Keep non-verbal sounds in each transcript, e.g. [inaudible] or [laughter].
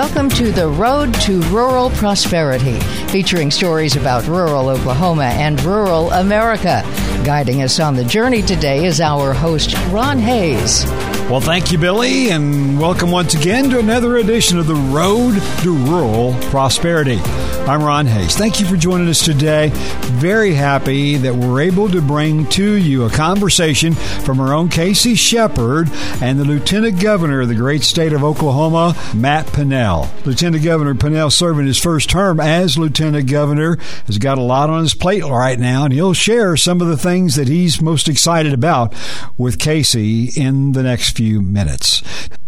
Welcome to The Road to Rural Prosperity, featuring stories about rural Oklahoma and rural America. Guiding us on the journey today is our host, Ron Hays. Well, thank you, Billy, and welcome once again to another edition of The Road to Rural Prosperity. I'm Ron Hays. Thank you for joining us today. Very happy that we're able to bring to you a conversation from our own Casey Shepard and the Lieutenant Governor of the great state of Oklahoma, Matt Pinnell. Lieutenant Governor Pinnell serving his first term as Lieutenant Governor has got a lot on his plate right now, and he'll share some of the things that he's most excited about with Casey in the next few minutes.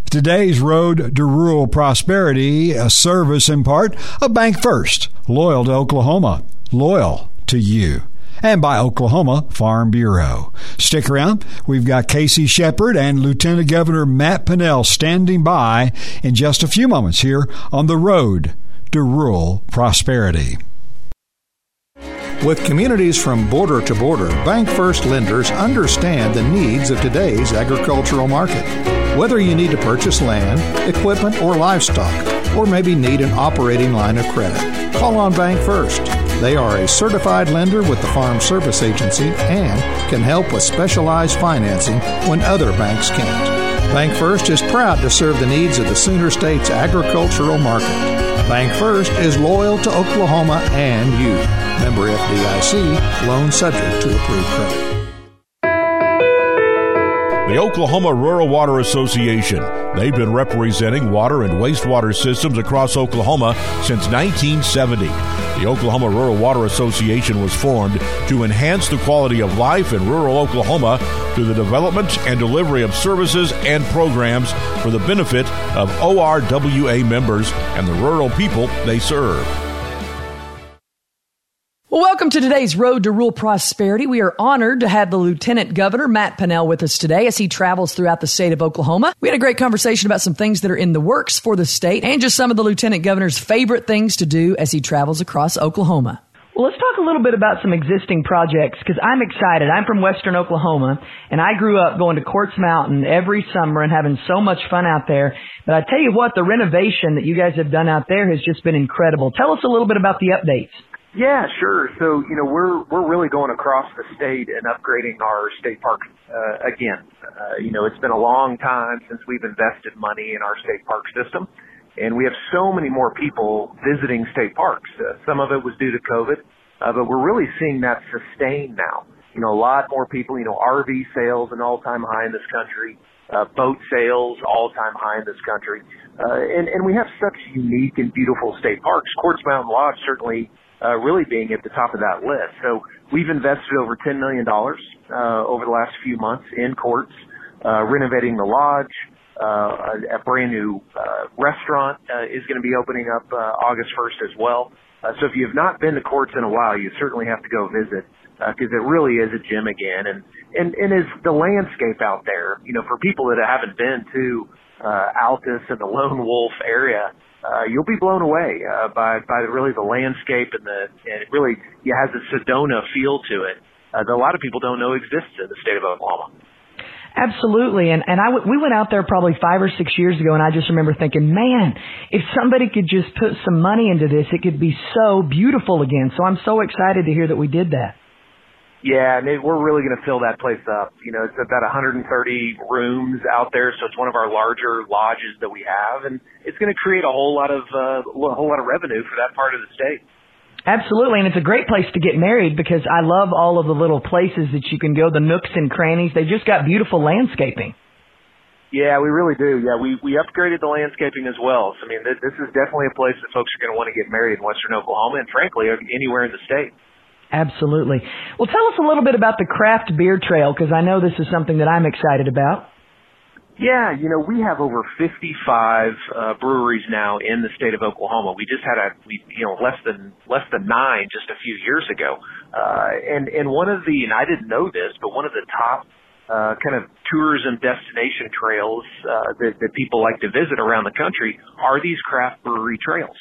Today's Road to Rural Prosperity, a service in part of BancFirst, loyal to Oklahoma, loyal to you and by Oklahoma Farm Bureau. Stick around. We've got Casey Shepard and Lieutenant Governor Matt Pinnell standing by in just a few moments here on the road to rural prosperity. With communities from border to border, BancFirst lenders understand the needs of today's agricultural market. Whether you need to purchase land, equipment, or livestock, or maybe need an operating line of credit, call on BancFirst. They are a certified lender with the Farm Service Agency and can help with specialized financing when other banks can't. BancFirst is proud to serve the needs of the Sooner State's agricultural market. BancFirst is loyal to Oklahoma and you. Member FDIC, loan subject to approved credit the Oklahoma Rural Water Association. They've been representing water and wastewater systems across Oklahoma since 1970. The Oklahoma Rural Water Association was formed to enhance the quality of life in rural Oklahoma through the development and delivery of services and programs for the benefit of ORWA members and the rural people they serve. Well, welcome to today's Road to Rural Prosperity. We are honored to have the Lieutenant Governor, Matt Pinnell, with us today as he travels throughout the state of Oklahoma. We had a great conversation about some things that are in the works for the state and just some of the Lieutenant Governor's favorite things to do as he travels across Oklahoma. Well, let's talk a little bit about some existing projects because I'm excited. I'm from Western Oklahoma and I grew up going to Quartz Mountain every summer and having so much fun out there. But I tell you what, the renovation that you guys have done out there has just been incredible. Tell us a little bit about the updates. Yeah, sure. So, you know, we're we're really going across the state and upgrading our state parks uh, again. Uh, you know, it's been a long time since we've invested money in our state park system, and we have so many more people visiting state parks. Uh, some of it was due to COVID, uh, but we're really seeing that sustain now. You know, a lot more people. You know, RV sales an all-time high in this country. Uh, boat sales all-time high in this country, uh, and and we have such unique and beautiful state parks. Quartz Mountain Lodge certainly uh, really being at the top of that list. So we've invested over $10 million uh, over the last few months in Quartz, uh, renovating the lodge. Uh, a, a brand new uh, restaurant uh, is going to be opening up uh, August 1st as well. Uh, so if you have not been to Quartz in a while, you certainly have to go visit because uh, it really is a gym again. And and and is the landscape out there, you know, for people that haven't been to uh, Altus and the Lone Wolf area, uh, you'll be blown away uh, by by the, really the landscape and the and it really it has a Sedona feel to it uh, that a lot of people don't know exists in the state of Oklahoma. Absolutely, and and I w- we went out there probably five or six years ago, and I just remember thinking, man, if somebody could just put some money into this, it could be so beautiful again. So I'm so excited to hear that we did that. Yeah, and it, we're really going to fill that place up. You know, it's about 130 rooms out there, so it's one of our larger lodges that we have, and it's going to create a whole lot of uh, a whole lot of revenue for that part of the state. Absolutely, and it's a great place to get married because I love all of the little places that you can go, the nooks and crannies. They just got beautiful landscaping. Yeah, we really do. Yeah, we we upgraded the landscaping as well. So I mean, this, this is definitely a place that folks are going to want to get married in Western Oklahoma, and frankly, anywhere in the state. Absolutely. Well, tell us a little bit about the craft beer trail because I know this is something that I'm excited about. Yeah, you know, we have over 55 uh, breweries now in the state of Oklahoma. We just had a, we, you know, less than less than nine just a few years ago. Uh, and and one of the, and I didn't know this, but one of the top uh, kind of tourism destination trails uh, that, that people like to visit around the country are these craft brewery trails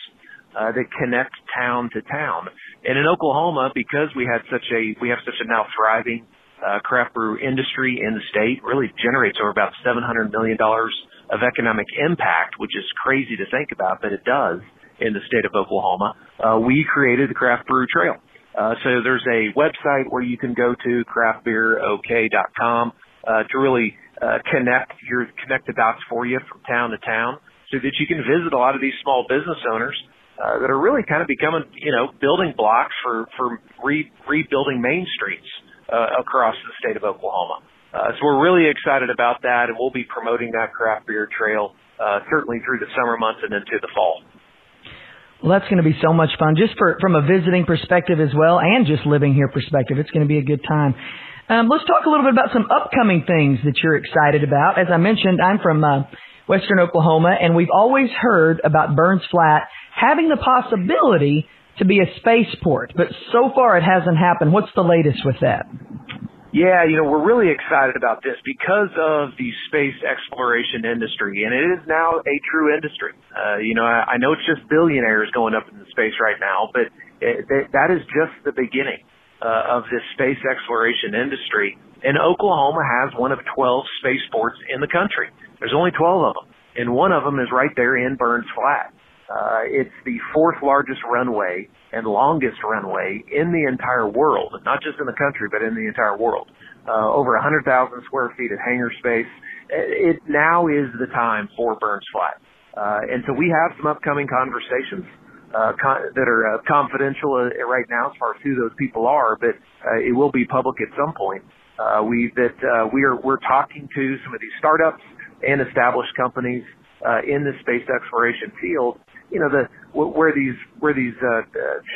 uh, that connect town to town. And in Oklahoma, because we had such a we have such a now thriving uh, craft brew industry in the state, really generates over about seven hundred million dollars of economic impact, which is crazy to think about, but it does in the state of Oklahoma, uh, we created the Craft Brew Trail. Uh, so there's a website where you can go to craftbeerok.com uh, to really uh, connect your connect the dots for you from town to town, so that you can visit a lot of these small business owners uh, that are really kind of becoming you know building blocks for for re, rebuilding main streets uh, across the state of Oklahoma. Uh, so we're really excited about that, and we'll be promoting that craft beer trail uh, certainly through the summer months and into the fall. Well, that's going to be so much fun, just for from a visiting perspective as well, and just living here perspective. It's going to be a good time. Um, let's talk a little bit about some upcoming things that you're excited about. As I mentioned, I'm from uh, Western Oklahoma, and we've always heard about Burns Flat having the possibility to be a spaceport, but so far it hasn't happened. What's the latest with that? Yeah, you know, we're really excited about this because of the space exploration industry, and it is now a true industry. Uh, you know, I, I know it's just billionaires going up into space right now, but it, that is just the beginning uh, of this space exploration industry. And Oklahoma has one of 12 spaceports in the country. There's only 12 of them, and one of them is right there in Burns Flat. Uh, it's the fourth largest runway and longest runway in the entire world, not just in the country, but in the entire world. Uh, over 100,000 square feet of hangar space. It, it now is the time for Burns Flat. Uh, and so we have some upcoming conversations uh, con- that are uh, confidential uh, right now as far as who those people are, but uh, it will be public at some point. Uh, we that uh, we are we're talking to some of these startups and established companies uh, in the space exploration field you know the where these where these uh,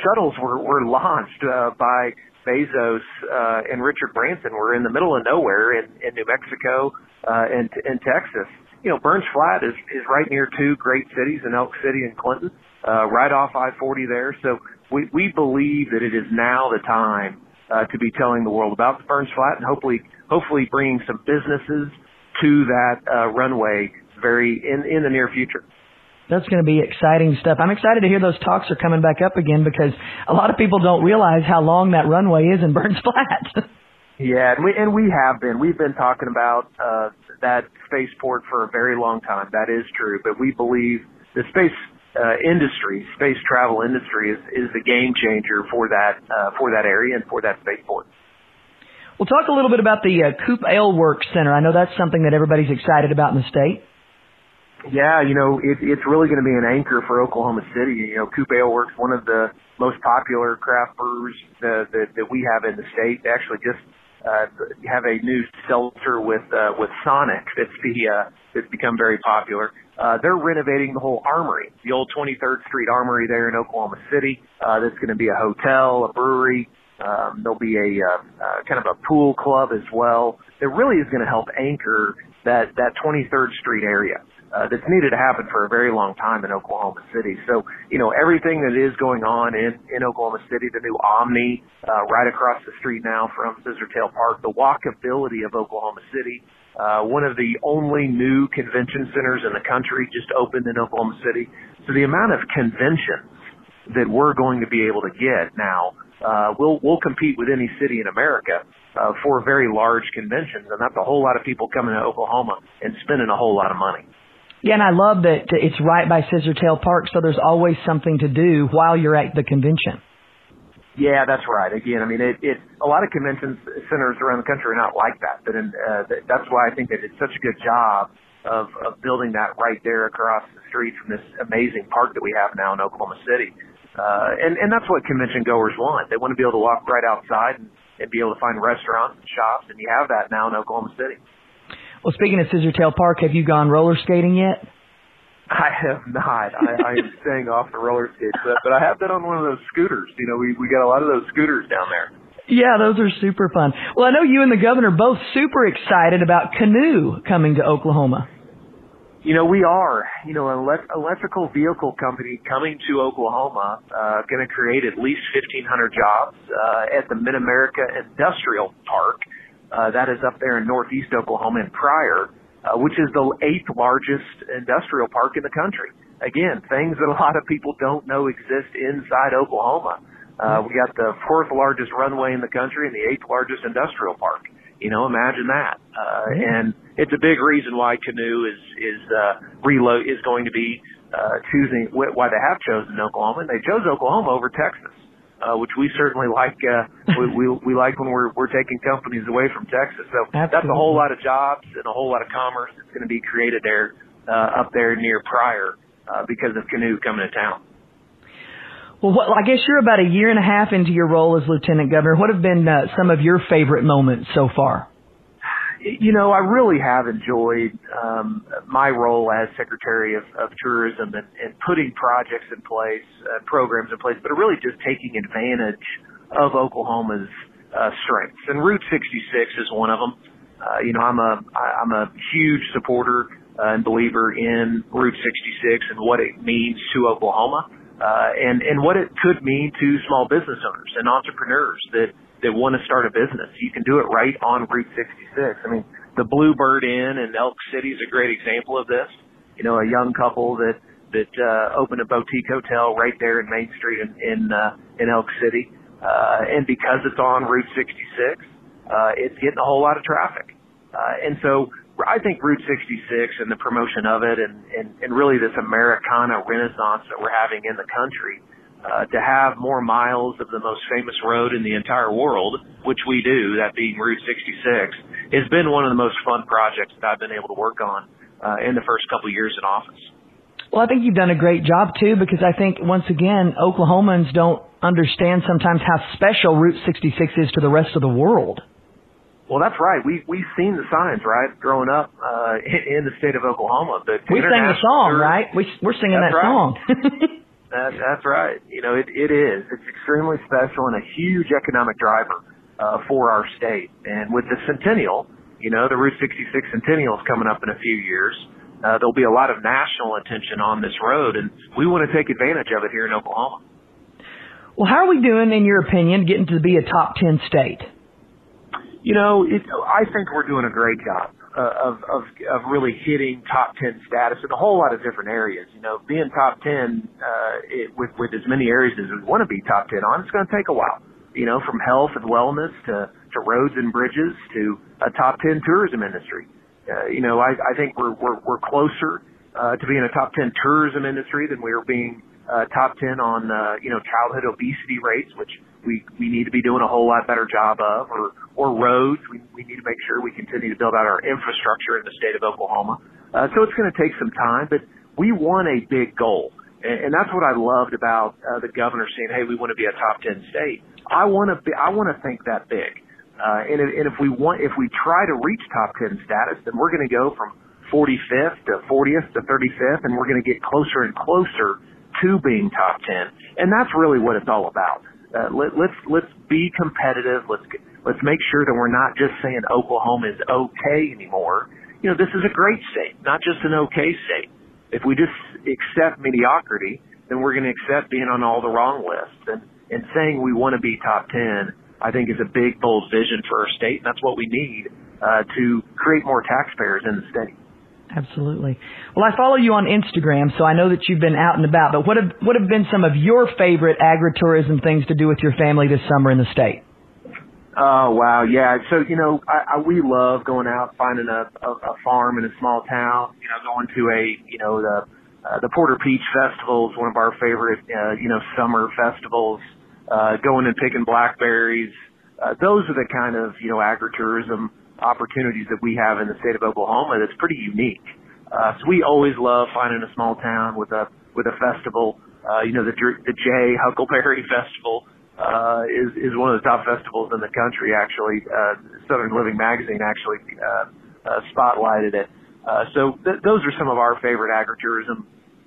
shuttles were were launched uh, by Bezos uh, and Richard Branson were in the middle of nowhere in, in New Mexico uh, and in Texas. You know, Burns Flat is is right near two great cities in Elk City and Clinton, uh, right off I-40 there. So we we believe that it is now the time uh, to be telling the world about the Burns Flat and hopefully hopefully bringing some businesses to that uh, runway very in in the near future. That's going to be exciting stuff. I'm excited to hear those talks are coming back up again because a lot of people don't realize how long that runway is in [laughs] Burns Flat. yeah, and we and we have been. We've been talking about uh, that spaceport for a very long time. That is true, but we believe the space uh, industry, space travel industry, is is the game changer for that uh, for that area and for that spaceport. We'll talk a little bit about the uh, Coop Ale Works Center. I know that's something that everybody's excited about in the state. Yeah, you know, it, it's really going to be an anchor for Oklahoma City. You know, Coop Ale Works, one of the most popular craft brewers that, that, that we have in the state. They actually just uh, have a new seltzer with uh, with Sonic that's the uh, that's become very popular. Uh, they're renovating the whole armory, the old 23rd Street Armory there in Oklahoma City. Uh, that's going to be a hotel, a brewery. Um, there'll be a uh, uh, kind of a pool club as well. It really is going to help anchor that that 23rd Street area uh, that's needed to happen for a very long time in Oklahoma City. So, you know, everything that is going on in, in Oklahoma City, the new Omni, uh, right across the street now from Scissortail Park, the walkability of Oklahoma City, uh, one of the only new convention centers in the country just opened in Oklahoma City. So the amount of conventions that we're going to be able to get now, uh, we'll, we'll compete with any city in America, uh, for very large conventions. And that's a whole lot of people coming to Oklahoma and spending a whole lot of money. Yeah, and I love that it's right by Scissortail Park, so there's always something to do while you're at the convention. Yeah, that's right. Again, I mean, it, it a lot of convention centers around the country are not like that, but in, uh, that's why I think they did such a good job of, of building that right there across the street from this amazing park that we have now in Oklahoma City. Uh, and, and that's what convention goers want. They want to be able to walk right outside and, and be able to find restaurants and shops, and you have that now in Oklahoma City. Well, speaking of Scissortail Park, have you gone roller skating yet? I have not. I, I am [laughs] staying off the roller skates, but, but I have been on one of those scooters. You know, we we got a lot of those scooters down there. Yeah, those are super fun. Well, I know you and the governor are both super excited about Canoo coming to Oklahoma. You know, we are. You know, an electrical vehicle company coming to Oklahoma, uh, going to create at least 1,500 jobs uh, at the Mid America Industrial Park. Uh, that is up there in northeast Oklahoma in Pryor, uh, which is the eighth largest industrial park in the country. Again, things that a lot of people don't know exist inside Oklahoma. Uh, we got the fourth largest runway in the country and the eighth largest industrial park. You know, imagine that. Uh, and it's a big reason why Canoo is is uh, reload is going to be uh, choosing why they have chosen Oklahoma. And they chose Oklahoma over Texas, uh, which we certainly like. Uh, we, we we like when we're we're taking companies away from Texas. So Absolutely. that's a whole lot of jobs and a whole lot of commerce that's going to be created there uh, up there near Pryor uh, because of Canoo coming to town. Well, what, I guess you're about a year and a half into your role as lieutenant governor. What have been uh, some of your favorite moments so far? You know, I really have enjoyed um, my role as Secretary of, of Tourism and, and putting projects in place, uh, programs in place, but really just taking advantage of Oklahoma's uh, strengths. And Route 66 is one of them. Uh, you know, I'm a I'm a huge supporter uh, and believer in Route 66 and what it means to Oklahoma uh, and and what it could mean to small business owners and entrepreneurs that that want to start a business. You can do it right on Route 66. I mean, the Bluebird Inn in Elk City is a great example of this. You know, a young couple that that uh, opened a boutique hotel right there in Main Street in in, uh, in Elk City, uh, and because it's on Route 66, uh, it's getting a whole lot of traffic. Uh, and so I think Route 66 and the promotion of it and, and, and really this Americana renaissance that we're having in the country, uh, to have more miles of the most famous road in the entire world, which we do, that being Route 66, has been one of the most fun projects that I've been able to work on, uh, in the first couple of years in office. Well, I think you've done a great job too, because I think once again, Oklahomans don't understand sometimes how special Route 66 is to the rest of the world. Well, that's right. We we've seen the signs, right? Growing up uh, in, in the state of Oklahoma, but we sang the song, right? We we're singing that right. song. [laughs] that, that's right. You know, it it is. It's extremely special and a huge economic driver uh, for our state. And with the centennial, you know, the Route 66 centennial is coming up in a few years. Uh, there'll be a lot of national attention on this road, and we want to take advantage of it here in Oklahoma. well, how are we doing, in your opinion, getting to be a top ten state? You know, it, I think we're doing a great job uh, of, of of really hitting top ten status in a whole lot of different areas. You know, being top ten uh, it, with with as many areas as we want to be top ten on, it's going to take a while. You know, from health and wellness to to roads and bridges to a top ten tourism industry. Uh, you know, I, I think we're we're, we're closer uh, to being a top ten tourism industry than we are being uh, top 10 on, uh, you know, childhood obesity rates, which we, we need to be doing a whole lot better job of, or, or roads. We, we need to make sure we continue to build out our infrastructure in the state of Oklahoma. Uh, so it's going to take some time, but we want a big goal. And, and that's what I loved about, uh, the governor saying, hey, we want to be a top 10 state. I want to be, I want to think that big. Uh, and, if, and if we want, if we try to reach top 10 status, then we're going to go from 45th to 40th to 35th, and we're going to get closer and closer to being top 10. And that's really what it's all about. Uh, let, let's, let's be competitive. Let's, let's make sure that we're not just saying Oklahoma is okay anymore. You know, this is a great state, not just an okay state. If we just accept mediocrity, then we're going to accept being on all the wrong lists. And, and saying we want to be top 10, I think is a big, bold vision for our state. And that's what we need, uh, to create more taxpayers in the state. Absolutely. Well, I follow you on Instagram, so I know that you've been out and about. But what have what have been some of your favorite agritourism things to do with your family this summer in the state? Oh wow, yeah. So you know, I, I, we love going out finding a, a, a farm in a small town. You know, going to a you know the uh, the Porter Peach Festival is one of our favorite uh, you know summer festivals. Uh, going and picking blackberries. Uh, those are the kind of you know agritourism opportunities that we have in the state of Oklahoma that's pretty unique. Uh, so we always love finding a small town with a with a festival. Uh, you know, the the Jay Huckleberry [laughs] Festival uh, is is one of the top festivals in the country. Actually, uh, Southern Living Magazine actually uh, uh, spotlighted it. Uh, so th- those are some of our favorite agritourism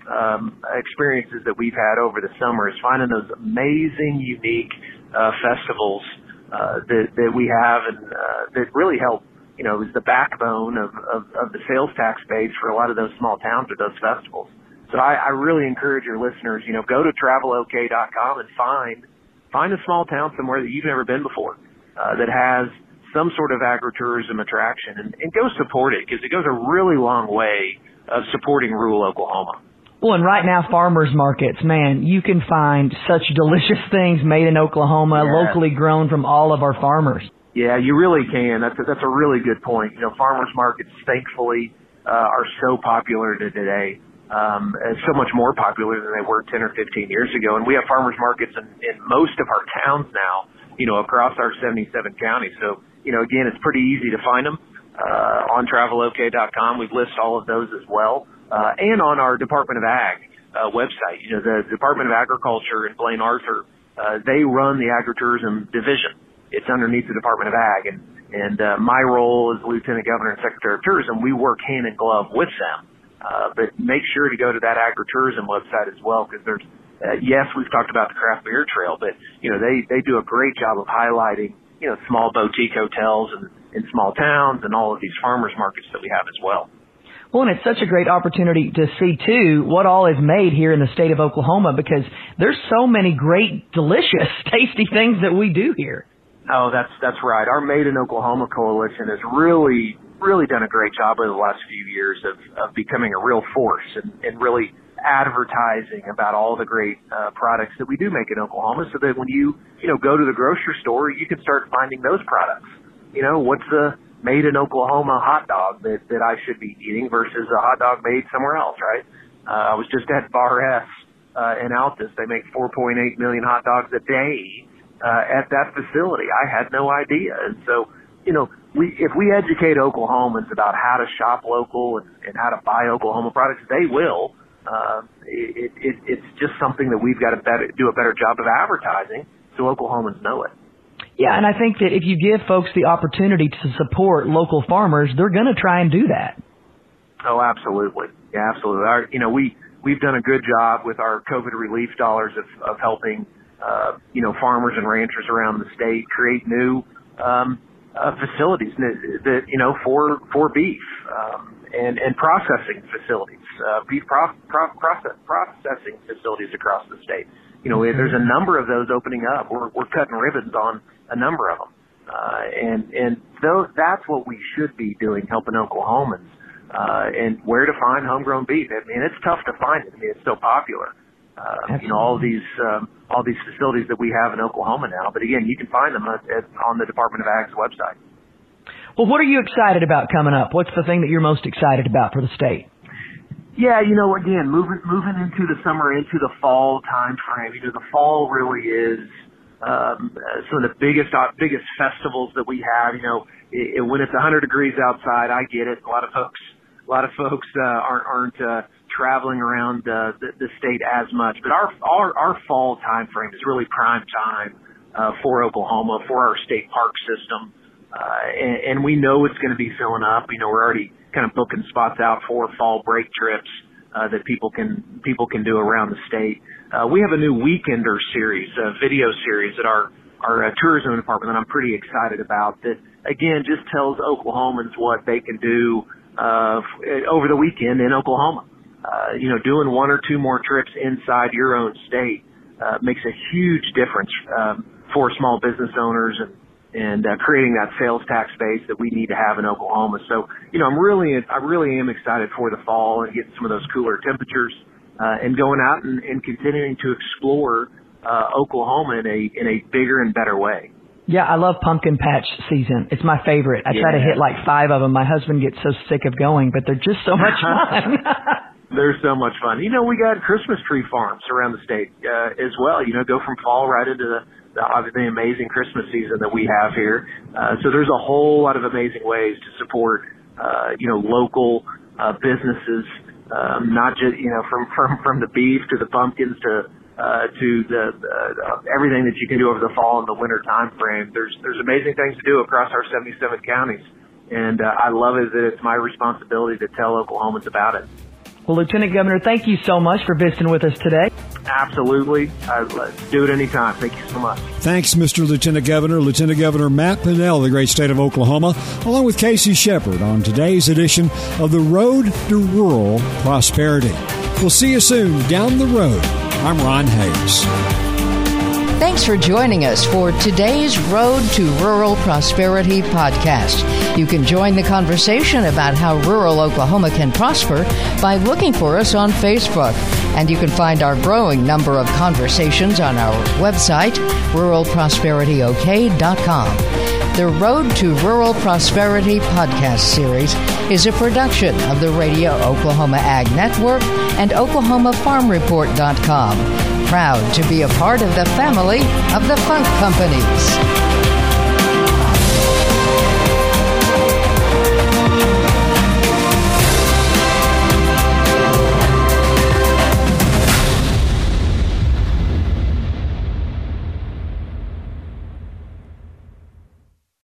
um, experiences that we've had over the summer. Is finding those amazing, unique uh, festivals uh, that that we have and uh, that really help. You know, is the backbone of, of, of the sales tax base for a lot of those small towns or those festivals. So I, I really encourage your listeners, you know, go to travelok.com and find find a small town somewhere that you've never been before uh, that has some sort of agritourism attraction and, and go support it because it goes a really long way of supporting rural Oklahoma. Well, and right now, farmers markets, man, you can find such delicious things made in Oklahoma, Yes. locally grown from all of our farmers. Yeah, you really can. That's a, that's a really good point. You know, farmers markets, thankfully, uh, are so popular today. Um, so much more popular than they were 10 or 15 years ago. And we have farmers markets in, in most of our towns now, you know, across our 77 counties. So, you know, again, it's pretty easy to find them, uh, on travelok.com. We list all of those as well. Uh, and on our Department of Ag, uh, website. You know, the Department of Agriculture in Blaine Arthur, uh, they run the agritourism division. It's underneath the Department of Ag and, and, uh, my role as Lieutenant Governor and Secretary of Tourism, we work hand in glove with them uh, but make sure to go to that agritourism website as well because there's, uh, yes, we've talked about the craft beer trail, but you know they they do a great job of highlighting you know small boutique hotels and in small towns and all of these farmers markets that we have as well. Well, and it's such a great opportunity to see too what all is made here in the state of Oklahoma because there's so many great, delicious, [laughs] tasty things that we do here. Oh, that's that's right. Our Made in Oklahoma coalition has really really done a great job over the last few years of, of becoming a real force and, and really advertising about all the great uh, products that we do make in Oklahoma so that when you, you know, go to the grocery store, you can start finding those products. You know, what's the made in Oklahoma hot dog that, that I should be eating versus a hot dog made somewhere else, right? Uh, I was just at Bar S uh, in Altus. They make 4.8 million hot dogs a day uh, at that facility. I had no idea. And so, you know, we if we educate Oklahomans about how to shop local and, and how to buy Oklahoma products, they will. Uh, it, it, it's just something that we've got to better, do a better job of advertising so Oklahomans know it. Yeah, and I think that if you give folks the opportunity to support local farmers, they're going to try and do that. Oh, absolutely. Yeah, absolutely. Our, you know, we we've done a good job with our COVID relief dollars of, of helping, uh, you know, farmers and ranchers around the state create new um, uh, facilities that, you know for for beef um, and and processing facilities, uh, beef pro- pro- process, processing facilities across the state. You know, there's a number of those opening up. We're we're cutting ribbons on a number of them, uh, and and those that's what we should be doing, helping Oklahomans. Uh, and where to find homegrown beef. I mean, it's tough to find it. I mean, it's so popular. Uh, you know, all these um, all these facilities that we have in Oklahoma now. But again, you can find them at, at, on the Department of Ag's website. Well, what are you excited about coming up? What's the thing that you're most excited about for the state? Yeah, you know, again, moving moving into the summer, into the fall time frame. You know, the fall really is um, some of the biggest uh, biggest festivals that we have. You know, it, it, when it's 100 degrees outside, I get it. A lot of folks, a lot of folks uh, aren't aren't uh, traveling around uh, the, the state as much. But our our, our fall time frame is really prime time uh, for Oklahoma, for our state park system, uh, and, and we know it's going to be filling up. You know, we're already kind of booking spots out for fall break trips uh, that people can people can do around the state. Uh, we have a new Weekender series, a video series that our our uh, tourism department that I'm pretty excited about. That again just tells Oklahomans what they can do uh, over the weekend in Oklahoma uh, you know, doing one or two more trips inside your own state uh, makes a huge difference um, for small business owners and and uh, creating that sales tax base that we need to have in Oklahoma. So, you know, I'm really I really am excited for the fall and getting some of those cooler temperatures uh, and going out and, and continuing to explore uh, Oklahoma in a in a bigger and better way. Yeah, I love pumpkin patch season. It's my favorite. I yeah. try to hit like five of them. My husband gets so sick of going, but they're just so much [laughs] fun. [laughs] They're so much fun. You know, we got Christmas tree farms around the state uh, as well. You know, go from fall right into the, the obviously amazing Christmas season that we have here. Uh, so there's a whole lot of amazing ways to support, uh, you know, local uh, businesses. Um, not just you know from from from the beef to the pumpkins to uh, to the uh, everything that you can do over the fall and the winter time frame. There's there's amazing things to do across our 77 counties, and uh, I love it that it's my responsibility to tell Oklahomans about it. Well, Lieutenant Governor, thank you so much for visiting with us today. Absolutely. Uh, let's do it anytime. Thank you so much. Thanks, Mr. Lieutenant Governor. Lieutenant Governor Matt Pinnell, the great state of Oklahoma, along with Casey Shepard on today's edition of the Road to Rural Prosperity. We'll see you soon down the road. I'm Ron Hays. Thanks for joining us for today's Road to Rural Prosperity podcast. You can join the conversation about how rural Oklahoma can prosper by looking for us on Facebook. And you can find our growing number of conversations on our website, ruralprosperityok.com. The Road to Rural Prosperity podcast series is a production of the Radio Oklahoma Ag Network and OklahomaFarmReport.com. Proud to be a part of the family of the Funk Companies.